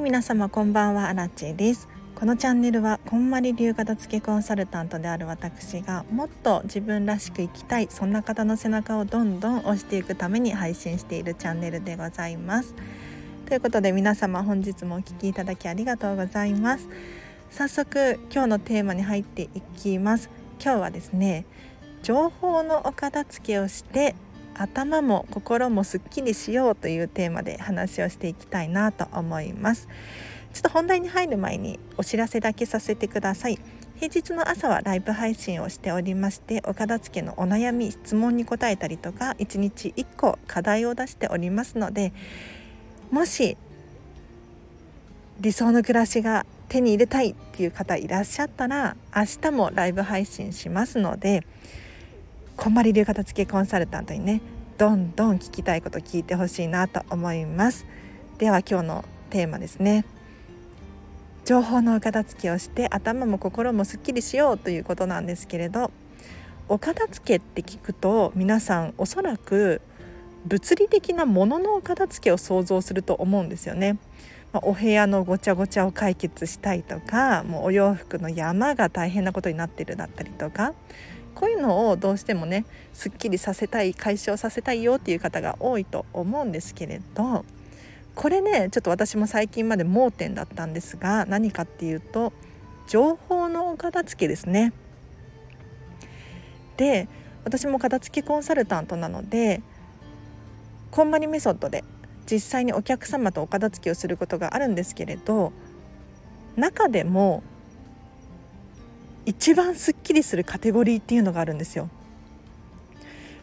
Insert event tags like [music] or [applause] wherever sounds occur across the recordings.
皆様こんばんはアラチェです。このチャンネルはこんまり流片付けコンサルタントである私がもっと自分らしく生きたいそんな方の背中をどんどん押していくために配信しているチャンネルでございます。ということで皆様本日もお聴きいただきありがとうございます。早速今日のテーマに入っていきます。今日はですね情報のお片付けをして頭も心もすっきりしようというテーマで話をしていきたいなと思います。ちょっと本題に入る前にお知らせだけさせてください。平日の朝はライブ配信をしておりましてお片付けのお悩み質問に答えたりとか1日1個課題を出しておりますのでもし理想の暮らしが手に入れたいっていう方いらっしゃったら明日もライブ配信しますのでこんまり流片付けコンサルタントにねどんどん聞きたいこと聞いてほしいなと思いますでは今日のテーマですね情報のお片付けをして頭も心もすっきりしようということなんですけれどお片付けって聞くと皆さんおそらく物理的なもののお片付けを想像すると思うんですよね。まあ、お部屋のごちゃごちゃを解決したいとかもうお洋服の山が大変なことになってるだったりとかこういうのをどうしてもねすっきりさせたい解消させたいよっていう方が多いと思うんですけれどこれねちょっと私も最近まで盲点だったんですが何かっていうと情報のお片付けですね。で私も片付けコンサルタントなのでこんまりメソッドで実際にお客様とお片付けをすることがあるんですけれど中でも一番すっきりするカテゴリーっていうのがあるんですよ。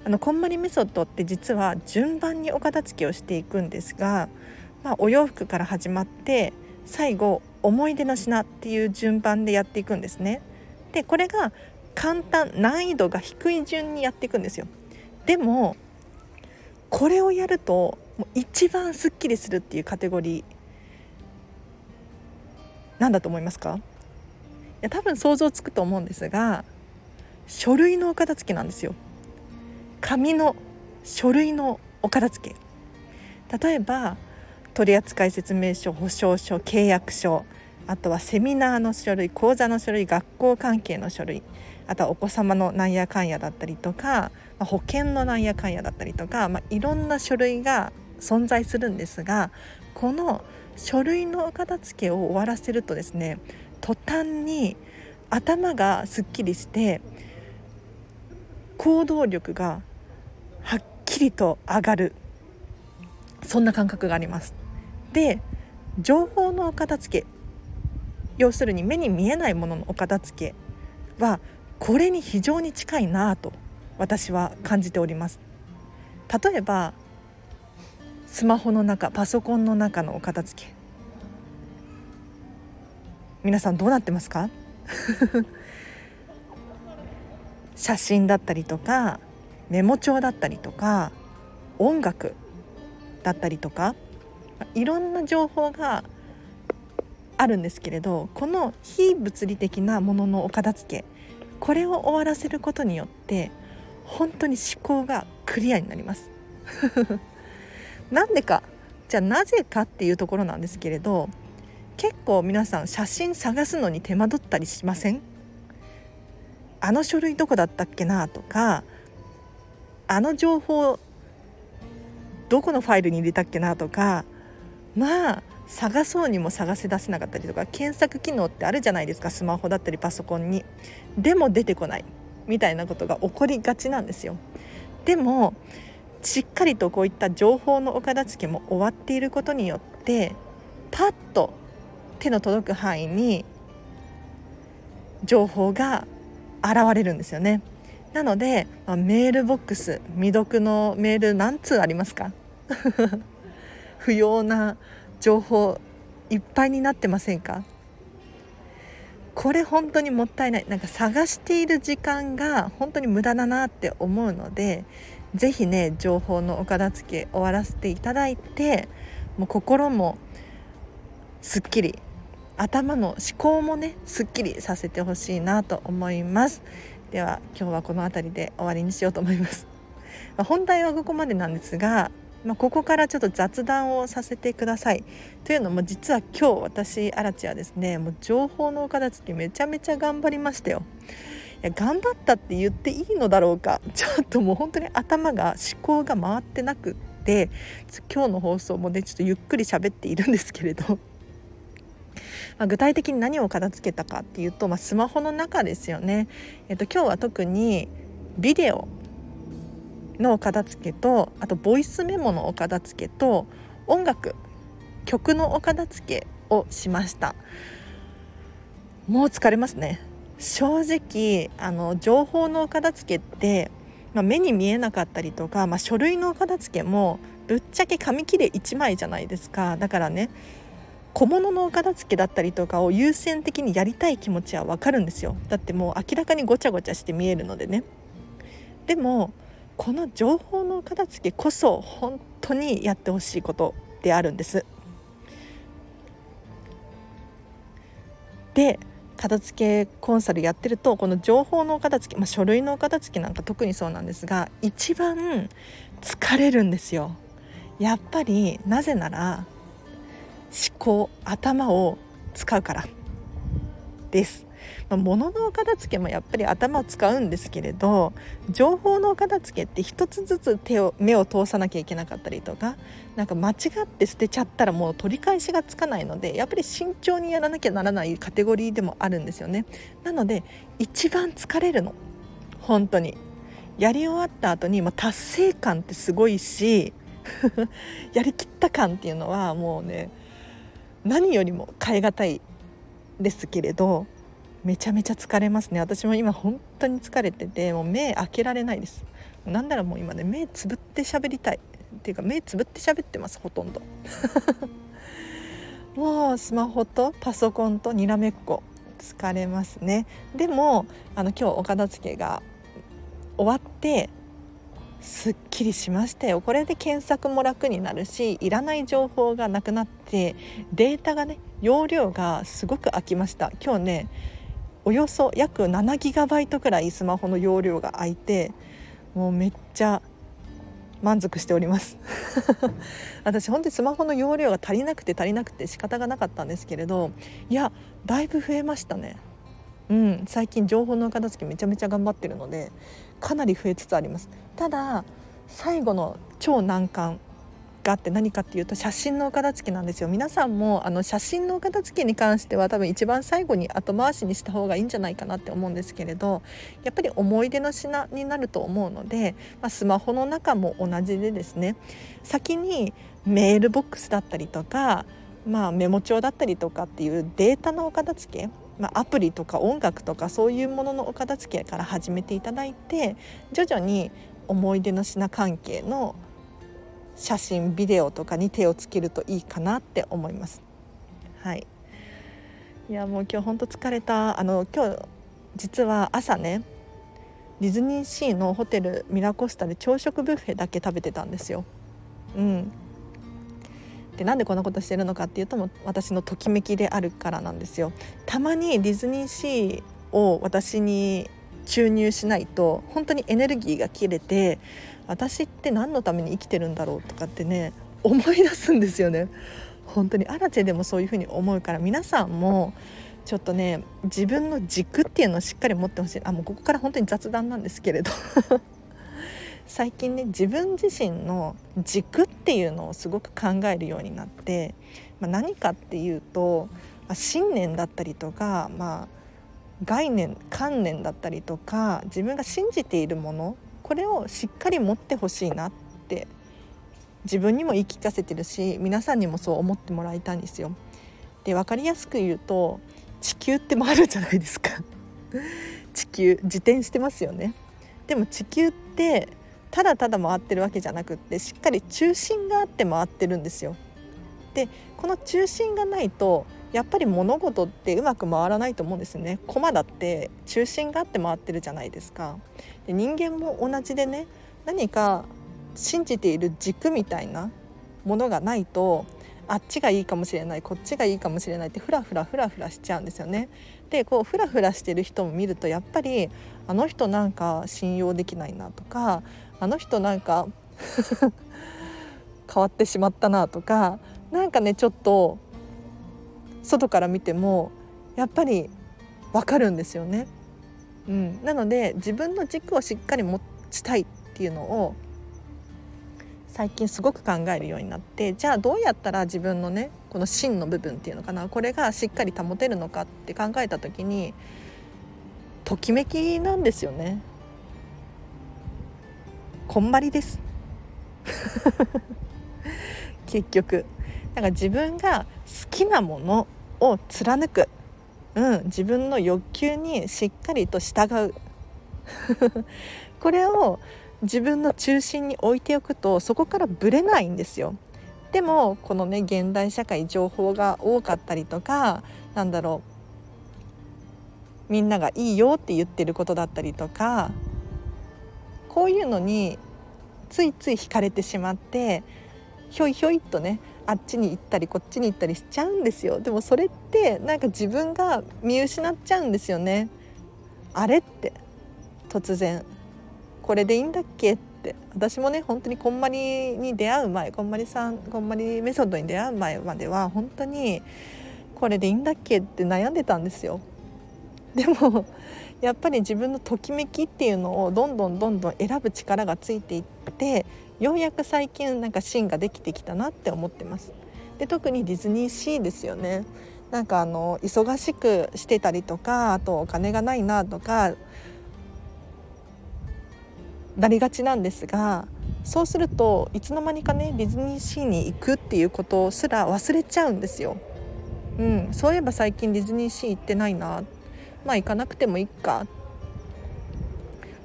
あのこんまりメソッドって実は順番にお片付けをしていくんですが、まあ、お洋服から始まって最後思い出の品っていう順番でやっていくんですね。でこれが簡単難易度が低い順にやっていくんですよ。でもこれをやると一番すっきりするっていうカテゴリーなんだと思いますか？や多分想像つくと思うんですが書類のお片付けなんですよ。紙の書類のお片付け。例えば取扱説明書保証書契約書あとはセミナーの書類講座の書類学校関係の書類あとはお子様のなんやかんやだったりとか、まあ、保険のなんやかんやだったりとか、まあ、いろんな書類が存在するんですがこの書類のお片付けを終わらせるとですね途端に頭がすっきりして行動力がはっきりと上がるそんな感覚があります。で情報のお片付け要するに目に見えないもののお片付けはこれに非常に近いなと私は感じております。例えばスマホの中パソコンの中のお片付け皆さんどうなってますか？[laughs] 写真だったりとかメモ帳だったりとか音楽だったりとかいろんな情報があるんですけれどこの非物理的なもののお片付けこれを終わらせることによって本当に思考がクリアになります。[laughs] なんでかじゃあなぜかっていうところなんですけれど結構皆さん写真探すのに手間取ったりしません？あの書類どこだったっけなとかあの情報どこのファイルに入れたっけなとかまあ探そうにも探せ出せなかったりとか検索機能ってあるじゃないですかスマホだったりパソコンに。でも出てこないみたいなことが起こりがちなんですよ。でもしっかりとこういった情報のお片付けも終わっていることによってパッと手の届く範囲に情報が現れるんですよね。なので、まあ、メールボックス未読のメール何通ありますか？[laughs] 不要な情報いっぱいになってませんか？これ本当にもったいない。なんか探している時間が本当に無駄だなって思うので是非ね情報のお片付け終わらせていただいてもう心もすっきり頭の思考もねすっきりさせてほしいなと思います。では今日はこの辺りで終わりにしようと思います。[laughs] ま本題はここまでなんですがまあ、ここからちょっと雑談をさせてください。というのも実は今日私アラチはですねもう情報のお片付けめちゃめちゃ頑張りましたよ。いや頑張ったって言っていいのだろうか。[laughs] ちょっともう本当に頭が思考が回ってなくって今日の放送もねちょっとゆっくり喋っているんですけれど。まあ、具体的に何を片付けたかっていうと、まあ、スマホの中ですよね。えっと、今日は特にビデオの片付けとあとボイスメモのお片付けと音楽曲のお片付けをしました。もう疲れますね。正直あの情報のお片付けって、まあ、目に見えなかったりとか、まあ、書類のお片付けもぶっちゃけ紙切れ1枚じゃないですか。だからね小物のお片付けだったりとかを優先的にやりたい気持ちはわかるんですよだってもう明らかにごちゃごちゃして見えるのでねでもこの情報のお片付けこそ本当にやってほしいことであるんです。で片付けコンサルやってるとこの情報のお片付け、まあ、書類のお片付けなんか特にそうなんですが一番疲れるんですよ。やっぱりなぜなら思考頭を使うからです。まあ、物のお片付けもやっぱり頭を使うんですけれど情報のお片付けって一つずつ手を目を通さなきゃいけなかったりとかなんか間違って捨てちゃったらもう取り返しがつかないのでやっぱり慎重にやらなきゃならないカテゴリーでもあるんですよね。なので一番疲れるの本当にやり終わった後に、まあ、達成感ってすごいし [laughs] やりきった感っていうのはもうね何よりも変え難いですけれどめちゃめちゃ疲れますね。私も今本当に疲れててもう目開けられないです。なんならもう今ね目つぶって喋りたい。っていうか目つぶって喋ってますほとんど。[laughs] もうスマホとパソコンとにらめっこ。疲れますね。でもあの今日お片付けが終わってすっきりしましたよ。これで検索も楽になるしいらない情報がなくなってデータがね容量がすごく空きました。今日ねおよそ約7ギガバイトくらいスマホの容量が空いてもうめっちゃ満足しております。[laughs] 私本当にスマホの容量が足りなくて足りなくて仕方がなかったんですけれどいやだいぶ増えましたね。うん最近情報の片付けめちゃめちゃ頑張ってるのでかなり増えつつあります。ただ最後の超難関があって何かっていうと写真のお片付けなんですよ。皆さんもあの写真のお片付けに関しては多分一番最後に後回しにした方がいいんじゃないかなって思うんですけれどやっぱり思い出の品になると思うので、まあ、スマホの中も同じでですね先にメールボックスだったりとか、まあ、メモ帳だったりとかっていうデータのお片付けまあ、アプリとか音楽とかそういうもののお片付けから始めていただいて徐々に思い出の品関係の写真ビデオとかに手をつけるといいかなって思います。はいいやもう今日本当疲れたあの今日実は朝ねディズニーシーのホテルミラコスタで朝食ブッフェだけ食べてたんですよ。うん、でなんでこんなことしてるのかっていうとも私のときめきであるからなんですよ。たまにディズニーシーを私に注入しないと本当にエネルギーが切れて私って何のために生きてるんだろうとかってね思い出すんですよね。本当にアラチェでもそういうふうに思うから皆さんもちょっとね自分の軸っていうのをしっかり持ってほしい。あもうここから本当に雑談なんですけれど。最近ね自分自身の軸っていうのをすごく考えるようになって、まあ、何かっていうと、まあ、信念だったりとか、まあ、概念観念だったりとか自分が信じているものこれをしっかり持ってほしいなって自分にも言い聞かせてるし皆さんにもそう思ってもらいたいんですよ。で分かりやすく言うと地球って回るじゃないですか地球自転してますよね。でも地球ってただただ回ってるわけじゃなくってしっかり中心があって回ってるんですよ。でこの中心がないとやっぱり物事ってうまく回らないと思うんですね駒だって中心があって回ってるじゃないですかで人間も同じでね何か信じている軸みたいなものがないとあっちがいいかもしれないこっちがいいかもしれないってフラフラフラフラしちゃうんですよね。でこうフラフラしてる人も見るとやっぱりあの人なんか信用できないなとかあの人なんか [laughs] 変わってしまったなとかなんかねちょっと外から見てもやっぱりわかるんですよね。うん、なので自分の軸をしっかり持ちたいっていうのを最近すごく考えるようになってじゃあどうやったら自分のねこの芯の部分っていうのかなこれがしっかり保てるのかって考えた時にときめきなんですよね。こんまりです。[laughs] 結局。だか自分が好きなものを貫く、うん、自分の欲求にしっかりと従う。[laughs] これを自分の中心に置いておくとそこからぶれないんですよ。でもこのね現代社会情報が多かったりとかなんだろう。みんながいいよって言ってることだったりとかこういうのについつい惹かれてしまってひょいひょいっとねあっちに行ったりこっちに行ったりしちゃうんですよ。でもそれってなんか自分が見失っちゃうんですよね。あれって突然。これでいいんだっけって。私もね本当にこんまりに出会う前こんまりさんこんまりメソッドに出会う前までは本当にこれでいいんだっけって悩んでたんですよ。でもやっぱり自分のときめきっていうのをどんどんどんどん選ぶ力がついていってようやく最近なんか芯ができてきたなって思ってます。で特にディズニーシーですよね。なんかあの忙しくしてたりとかあとお金がないなとかなりがちなんですがそうするといつの間にかねディズニーシーに行くっていうことすら忘れちゃうんですよ。うん、そういえば最近ディズニーシー行ってないなっまあ行かなくてもいいか。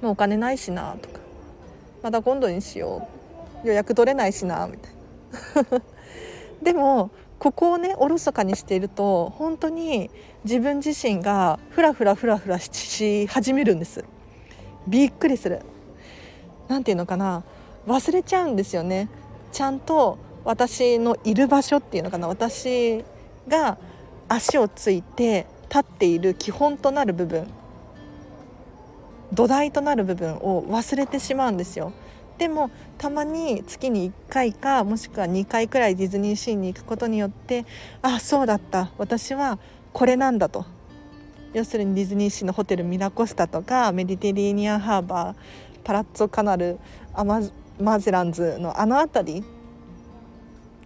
もうお金ないしなとか。また今度にしよう。予約取れないしなみたいな。[laughs] でもここをねおろそかにしていると本当に自分自身がフラフラフラフラし始めるんです。びっくりする。何て言うのかな。忘れちゃうんですよね。ちゃんと私のいる場所っていうのかな。私が足をついて立っている基本となる部分土台となる部分を忘れてしまうんですよ。でもたまに月に1回かもしくは2回くらいディズニーシーに行くことによってあそうだった。私はこれなんだと。要するにディズニーシーのホテルミラコスタとかメディテレーニアンハーバーパラッツォカナルアママゼランズのあの辺り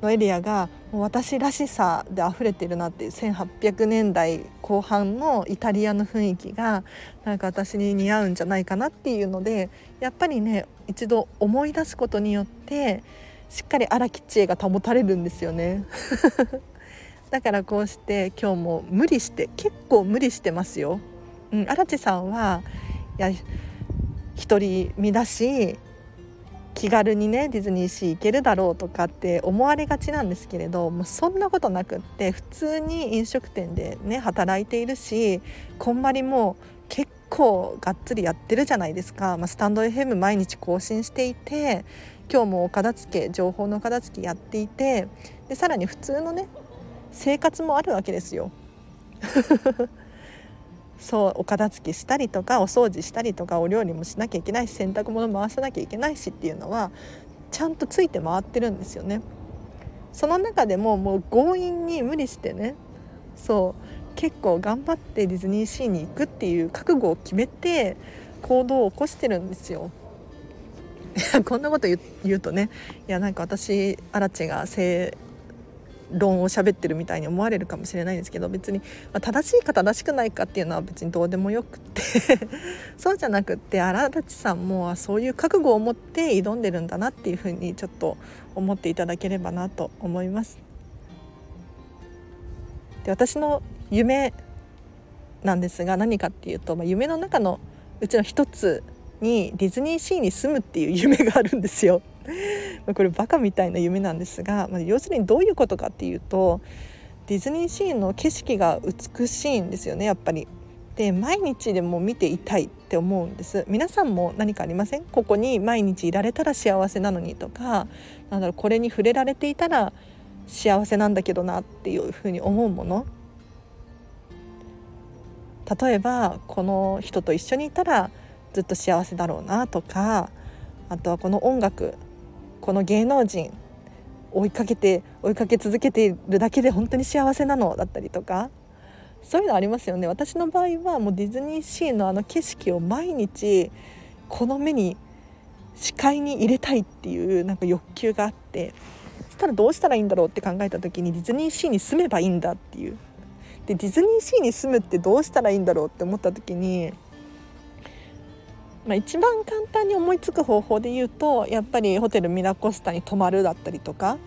のエリアがもう私らしさで溢れてるなって1800年代後半のイタリアの雰囲気がなんか私に似合うんじゃないかなっていうのでやっぱりね一度思い出すことによってしっかり荒木知恵が保たれるんですよね [laughs] だからこうして今日も無理して結構無理してますよ。うん、荒地さんはいや独り身だし気軽にねディズニーシー行けるだろうとかって思われがちなんですけれどもそんなことなくって普通に飲食店でね働いているしこんまりも結構がっつりやってるじゃないですか、まあ、スタンド FM 毎日更新していて今日もお片付け情報の片付けやっていてでさらに普通のね生活もあるわけですよ。そうお片付けしたりとかお掃除したりとかお料理もしなきゃいけないし洗濯物回さなきゃいけないしっていうのはちゃんとついて回ってるんですよね。その中でももう強引に無理してねそう結構頑張ってディズニーシーに行くっていう覚悟を決めて行動を起こしてるんですよ。[laughs] こんなこと言うとねいやなんか私アラチが性論を喋ってるみたいに思われるかもしれないんですけど別に、まあ、正しいか正しくないかっていうのは別にどうでもよくって [laughs] そうじゃなくって荒立さんもそういう覚悟を持って挑んでるんだなっていうふうにちょっと思っていただければなと思います。で私の夢なんですが何かっていうと、まあ、夢の中のうちの一つにディズニーシーに住むっていう夢があるんですよ。これバカみたいな夢なんですが、まあ、要するにどういうことかっていうとディズニーシーの景色が美しいんですよねやっぱり。で毎日でも見ていたいって思うんです。皆さんも何かありません？ここに毎日いられたら幸せなのにとかなんだろうこれに触れられていたら幸せなんだけどなっていうふうに思うもの。例えばこの人と一緒にいたらずっと幸せだろうなとかあとはこの音楽この芸能人追いかけて追いかけ続けているだけで本当に幸せなのだったりとかそういうのありますよね。私の場合はもうディズニーシーのあの景色を毎日この目に視界に入れたいっていうなんか欲求があってそしたらどうしたらいいんだろうって考えた時にディズニーシーに住めばいいんだっていう。でディズニーシーに住むってどうしたらいいんだろうって思った時に、まあ、一番簡単に思いつく方法で言うとやっぱりホテルミラコスタに泊まるだったりとかっ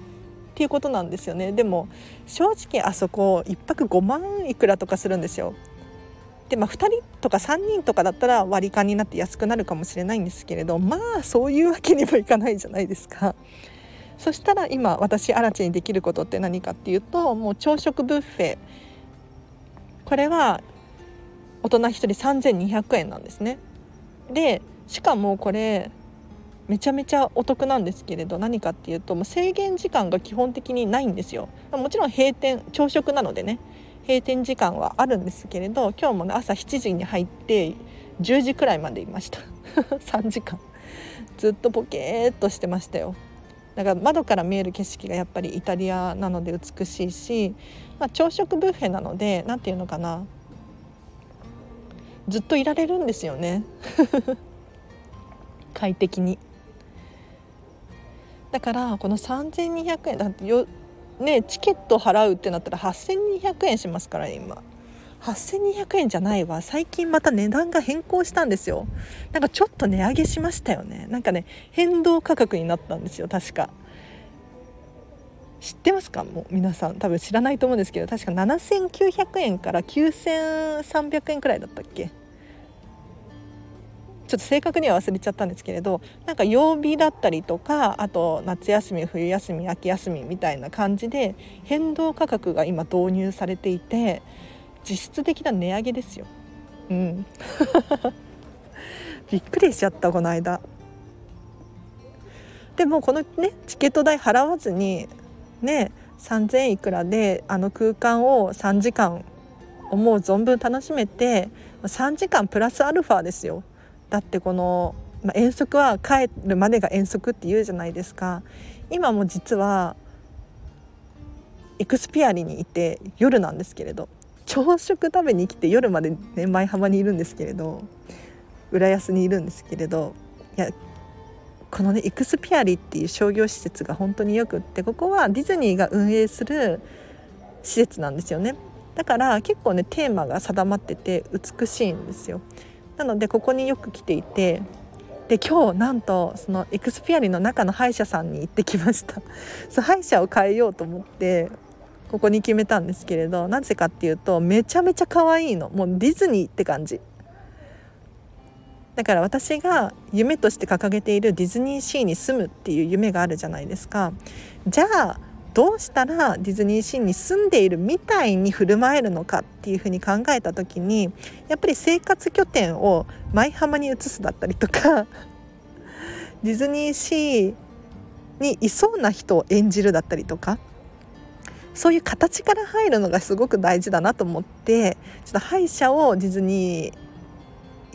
ていうことなんですよねでも正直あそこ1泊5万いくらとかするんですよ。でまあ、2人とか3人とかだったら割り勘になって安くなるかもしれないんですけれどまあそういうわけにもいかないじゃないですか。そしたら今私アラチにできることって何かっていうともう朝食ブッフェこれは大人1人3200円なんですね。でしかもこれめちゃめちゃお得なんですけれど何かっていうともう制限時間が基本的にないんですよ。もちろん閉店朝食なのでね閉店時間はあるんですけれど今日もね朝7時に入って10時くらいまでいました。[laughs] 3時間。ずっとポケーっとしてましたよ。だから窓から見える景色がやっぱりイタリアなので美しいし、まあ、朝食ブッフェなので何て言うのかな。ずっといられるんですよね。[laughs] 快適に。だからこの3200円だってよ、ね、チケット払うってなったら8200円しますから、ね、今8200円じゃないわ。最近また値段が変更したんですよ。なんかちょっと値上げしましたよね。なんかね変動価格になったんですよ確か。知ってますか？もう皆さん。多分知らないと思うんですけど確か7900円から9300円くらいだったっけ？ちょっと正確には忘れちゃったんですけれどなんか曜日だったりとかあと夏休み冬休み秋休みみたいな感じで変動価格が今導入されていて実質的な値上げですよ。うん、[laughs] びっくりしちゃったこの間。でもこのねチケット代払わずにね3,000いくらであの空間を3時間思う存分楽しめて3時間プラスアルファですよだってこの、まあ、遠足は帰るまでが遠足って言うじゃないですか。今も実はエクスピアリにいて夜なんですけれど朝食食べに来て夜まで、ね、舞浜にいるんですけれど浦安にいるんですけれどいやこのねエクスピアリっていう商業施設が本当によくってここはディズニーが運営する施設なんですよね。だから結構ねテーマが定まってて美しいんですよ。なのでここによく来ていてで今日なんとそのエクスピアリの中の歯医者さんに行ってきました。[laughs] そう歯医者を変えようと思ってここに決めたんですけれどなぜかっていうとめちゃめちゃ可愛いの。もうディズニーって感じ。だから私が夢として掲げているディズニーシーに住むっていう夢があるじゃないですか。じゃあどうしたらディズニーシーに住んでいるみたいに振る舞えるのかっていうふうに考えた時にやっぱり生活拠点を舞浜に移すだったりとかディズニーシーにいそうな人を演じるだったりとかそういう形から入るのがすごく大事だなと思ってちょっと歯医者をディズニー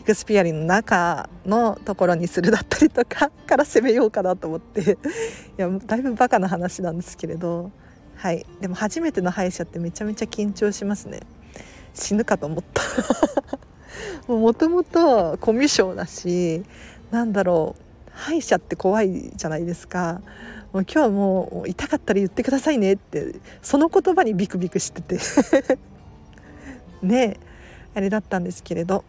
クスピアリの中のところにするだったりとかから攻めようかなと思って。[laughs] いやだいぶバカな話なんですけれど。はい。でも初めての歯医者ってめちゃめちゃ緊張しますね。死ぬかと思った。[laughs] もともとコミュ障だしなんだろう。歯医者って怖いじゃないですか。もう今日はもう痛かったら言ってくださいねってその言葉にビクビクしてて。[laughs] ね。あれだったんですけれど。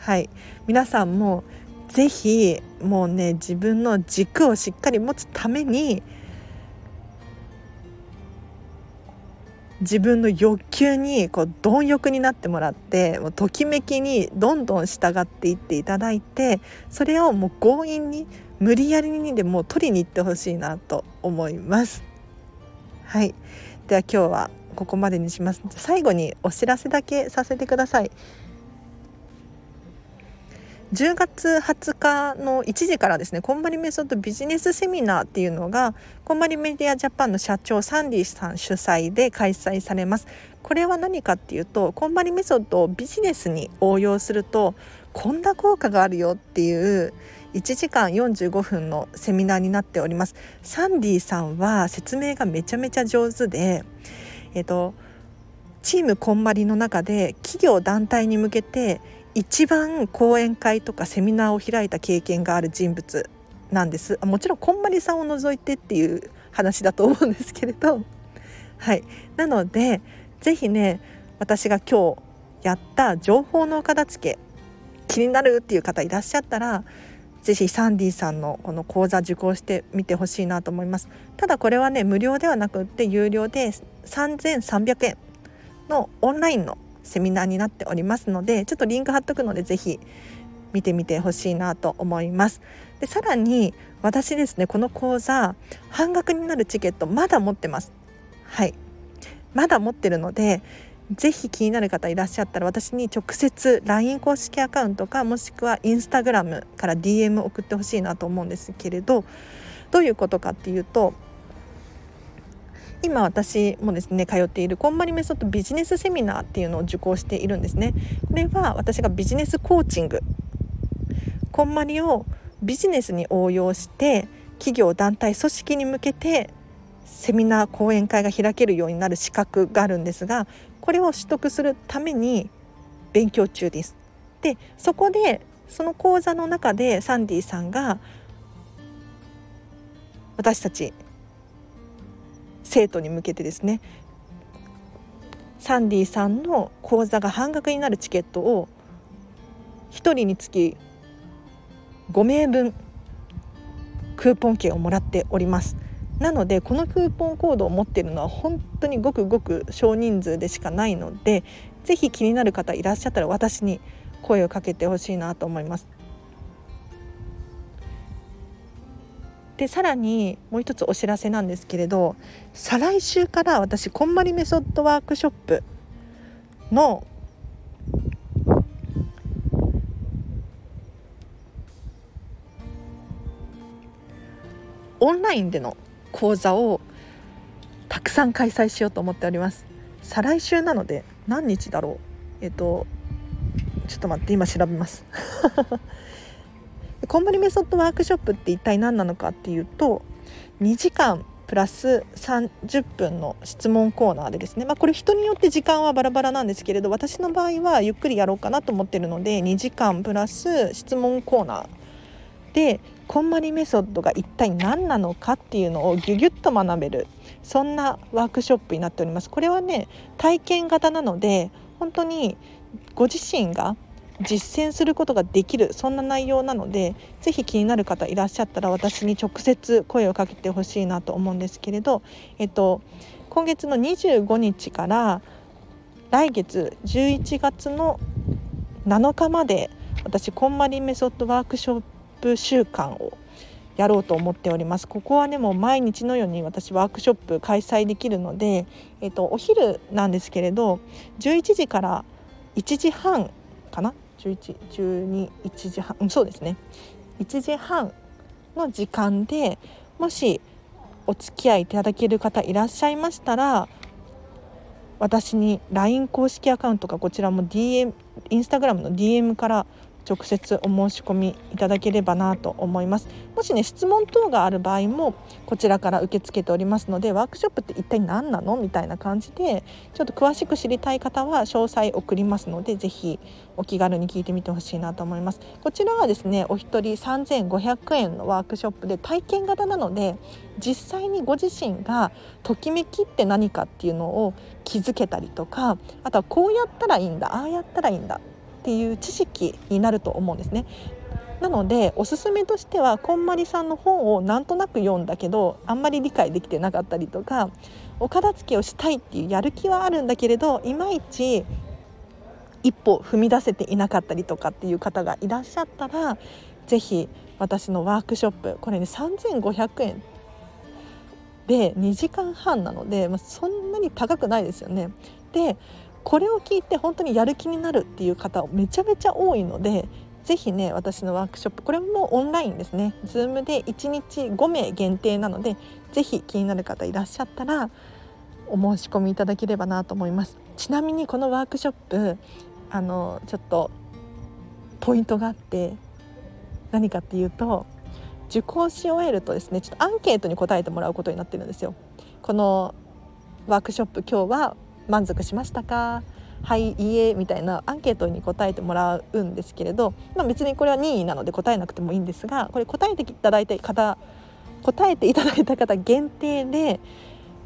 はい。皆さんも是非もうね自分の軸をしっかり持つために自分の欲求にこう貪欲になってもらってもうときめきにどんどん従っていっていただいてそれをもう強引に無理やりにでも取りに行ってほしいなと思います。はい。では今日はここまでにします。最後にお知らせだけさせてください。10月20日の1時からですねこんまりメソッドビジネスセミナーっていうのがこんまりメディアジャパンの社長サンディさん主催で開催されます。これは何かっていうとこんまりメソッドをビジネスに応用するとこんな効果があるよっていう1時間45分のセミナーになっております。サンディさんは説明がめちゃめちゃ上手でえっとチームこんまりの中で企業団体に向けて一番講演会とかセミナーを開いた経験がある人物なんです。もちろんこんまりさんを除いてっていう話だと思うんですけれど。[laughs] はい。なので是非ね私が今日やった情報のお片付け気になるっていう方いらっしゃったら是非サンディさんのこの講座受講してみてほしいなと思います。ただこれはね無料ではなくって有料で3300円のオンラインのセミナーになっておりますのでちょっとリンク貼っとくので是非見てみてほしいなと思います。でさらに私ですねこの講座半額になるチケットまだ持ってます。はい。まだ持ってるのでぜひ気になる方いらっしゃったら私に直接 LINE 公式アカウントかもしくは Instagram から DM 送ってほしいなと思うんですけれどどういうことかっていうと今私もですね通っているこんまりメソッドビジネスセミナーっていうのを受講しているんですねこれは私がビジネスコーチングこんまりをビジネスに応用して企業団体組織に向けてセミナー講演会が開けるようになる資格があるんですがこれを取得するために勉強中です。でそこでその講座の中でサンディさんが私たち生徒に向けてですね。サンディさんの講座が半額になるチケットを1人につき5名分クーポン券をもらっております。なのでこのクーポンコードを持っているのは本当にごくごく少人数でしかないので是非気になる方いらっしゃったら私に声をかけてほしいなと思います。でさらにもう一つお知らせなんですけれど再来週から私こんまりメソッドワークショップのオンラインでの講座をたくさん開催しようと思っております。再来週なので何日だろう？えっとちょっと待って今調べます。コンバリメソッドワークショップって一体何なのかっていうと2時間プラス30分の質問コーナーでですね、まあ、これ人によって時間はバラバラなんですけれど私の場合はゆっくりやろうかなと思ってるので2時間プラス質問コーナーでこんまりメソッドが一体何なのかっていうのをギュギュッと学べるそんなワークショップになっております。これはね体験型なので本当にご自身が実践することができるそんな内容なので是非気になる方いらっしゃったら私に直接声をかけてほしいなと思うんですけれど、えっと、今月の25日から来月11月の7日まで私こんまりメソッドワークショップ週間をやろうと思っております。ここはねもう毎日のように私ワークショップ開催できるので、えっと、お昼なんですけれど11時から1時半かな1112 1時半、そうですね。1時半の時間でもしお付き合いいただける方いらっしゃいましたら私に LINE 公式アカウントかこちらも DM インスタグラムの DM から直接お申し込みいただければなと思います。もしね質問等がある場合もこちらから受け付けておりますのでワークショップって一体何なのみたいな感じでちょっと詳しく知りたい方は詳細送りますのでぜひお気軽に聞いてみてほしいなと思います。こちらはですねお一人3500円のワークショップで体験型なので実際にご自身がときめきって何かっていうのを気づけたりとかあとはこうやったらいいんだああやったらいいんだっていう知識になると思うんですね。なのでおすすめとしてはこんまりさんの本をなんとなく読んだけどあんまり理解できてなかったりとかお片付けをしたいっていうやる気はあるんだけれどいまいち一歩踏み出せていなかったりとかっていう方がいらっしゃったら是非私のワークショップこれね3500円で2時間半なので、まあ、そんなに高くないですよね。でこれを聞いて本当にやる気になるっていう方めちゃめちゃ多いのでぜひね私のワークショップこれもオンラインですね Zoom で1日5名限定なのでぜひ気になる方いらっしゃったらお申し込みいただければなと思いますちなみにこのワークショップあのちょっとポイントがあって何かっていうと受講し終えるとですねちょっとアンケートに答えてもらうことになってるんですよ。このワークショップ今日は満足しましたか？はいいいえみたいなアンケートに答えてもらうんですけれど、まあ、別にこれは任意なので答えなくてもいいんですがこれ答えていただいた方答えていただいた方限定で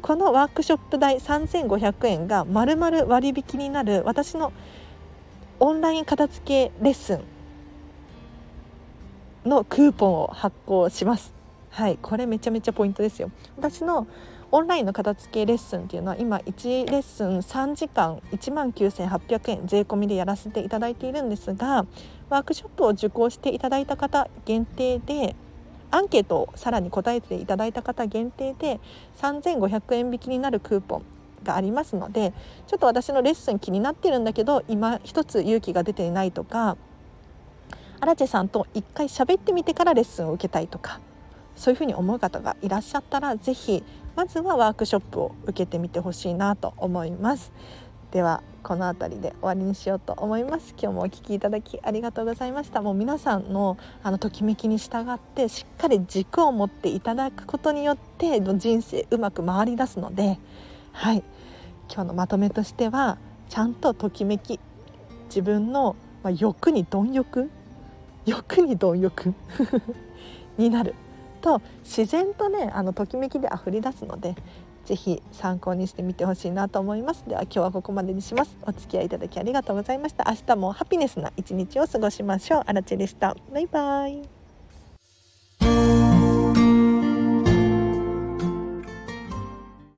このワークショップ代3500円がまるまる割引になる私のオンライン片付けレッスンのクーポンを発行します。はい、これめちゃめちゃポイントですよ。私のオンラインの片付けレッスンっていうのは今1レッスン3時間1万9800円税込みでやらせていただいているんですがワークショップを受講していただいた方限定でアンケートをさらに答えていただいた方限定で3500円引きになるクーポンがありますのでちょっと私のレッスン気になってるんだけど今一つ勇気が出ていないとかアラチェさんと一回喋ってみてからレッスンを受けたいとかそういうふうに思う方がいらっしゃったら是非まずはワークショップを受けてみてほしいなと思います。ではこの辺りで終わりにしようと思います。今日もお聞きいただきありがとうございました。もう皆さんのあのときめきに従ってしっかり軸を持っていただくことによっての人生うまく回り出すのではい。今日のまとめとしてはちゃんとときめき自分の、まあ、欲に貪欲？欲に貪欲？[laughs] になる。と自然とねあのときめきであふれ出すので是非参考にしてみてほしいなと思います。では今日はここまでにします。お付き合いいただきありがとうございました。明日もハピネスな一日を過ごしましょう。あらでした。バイバイ。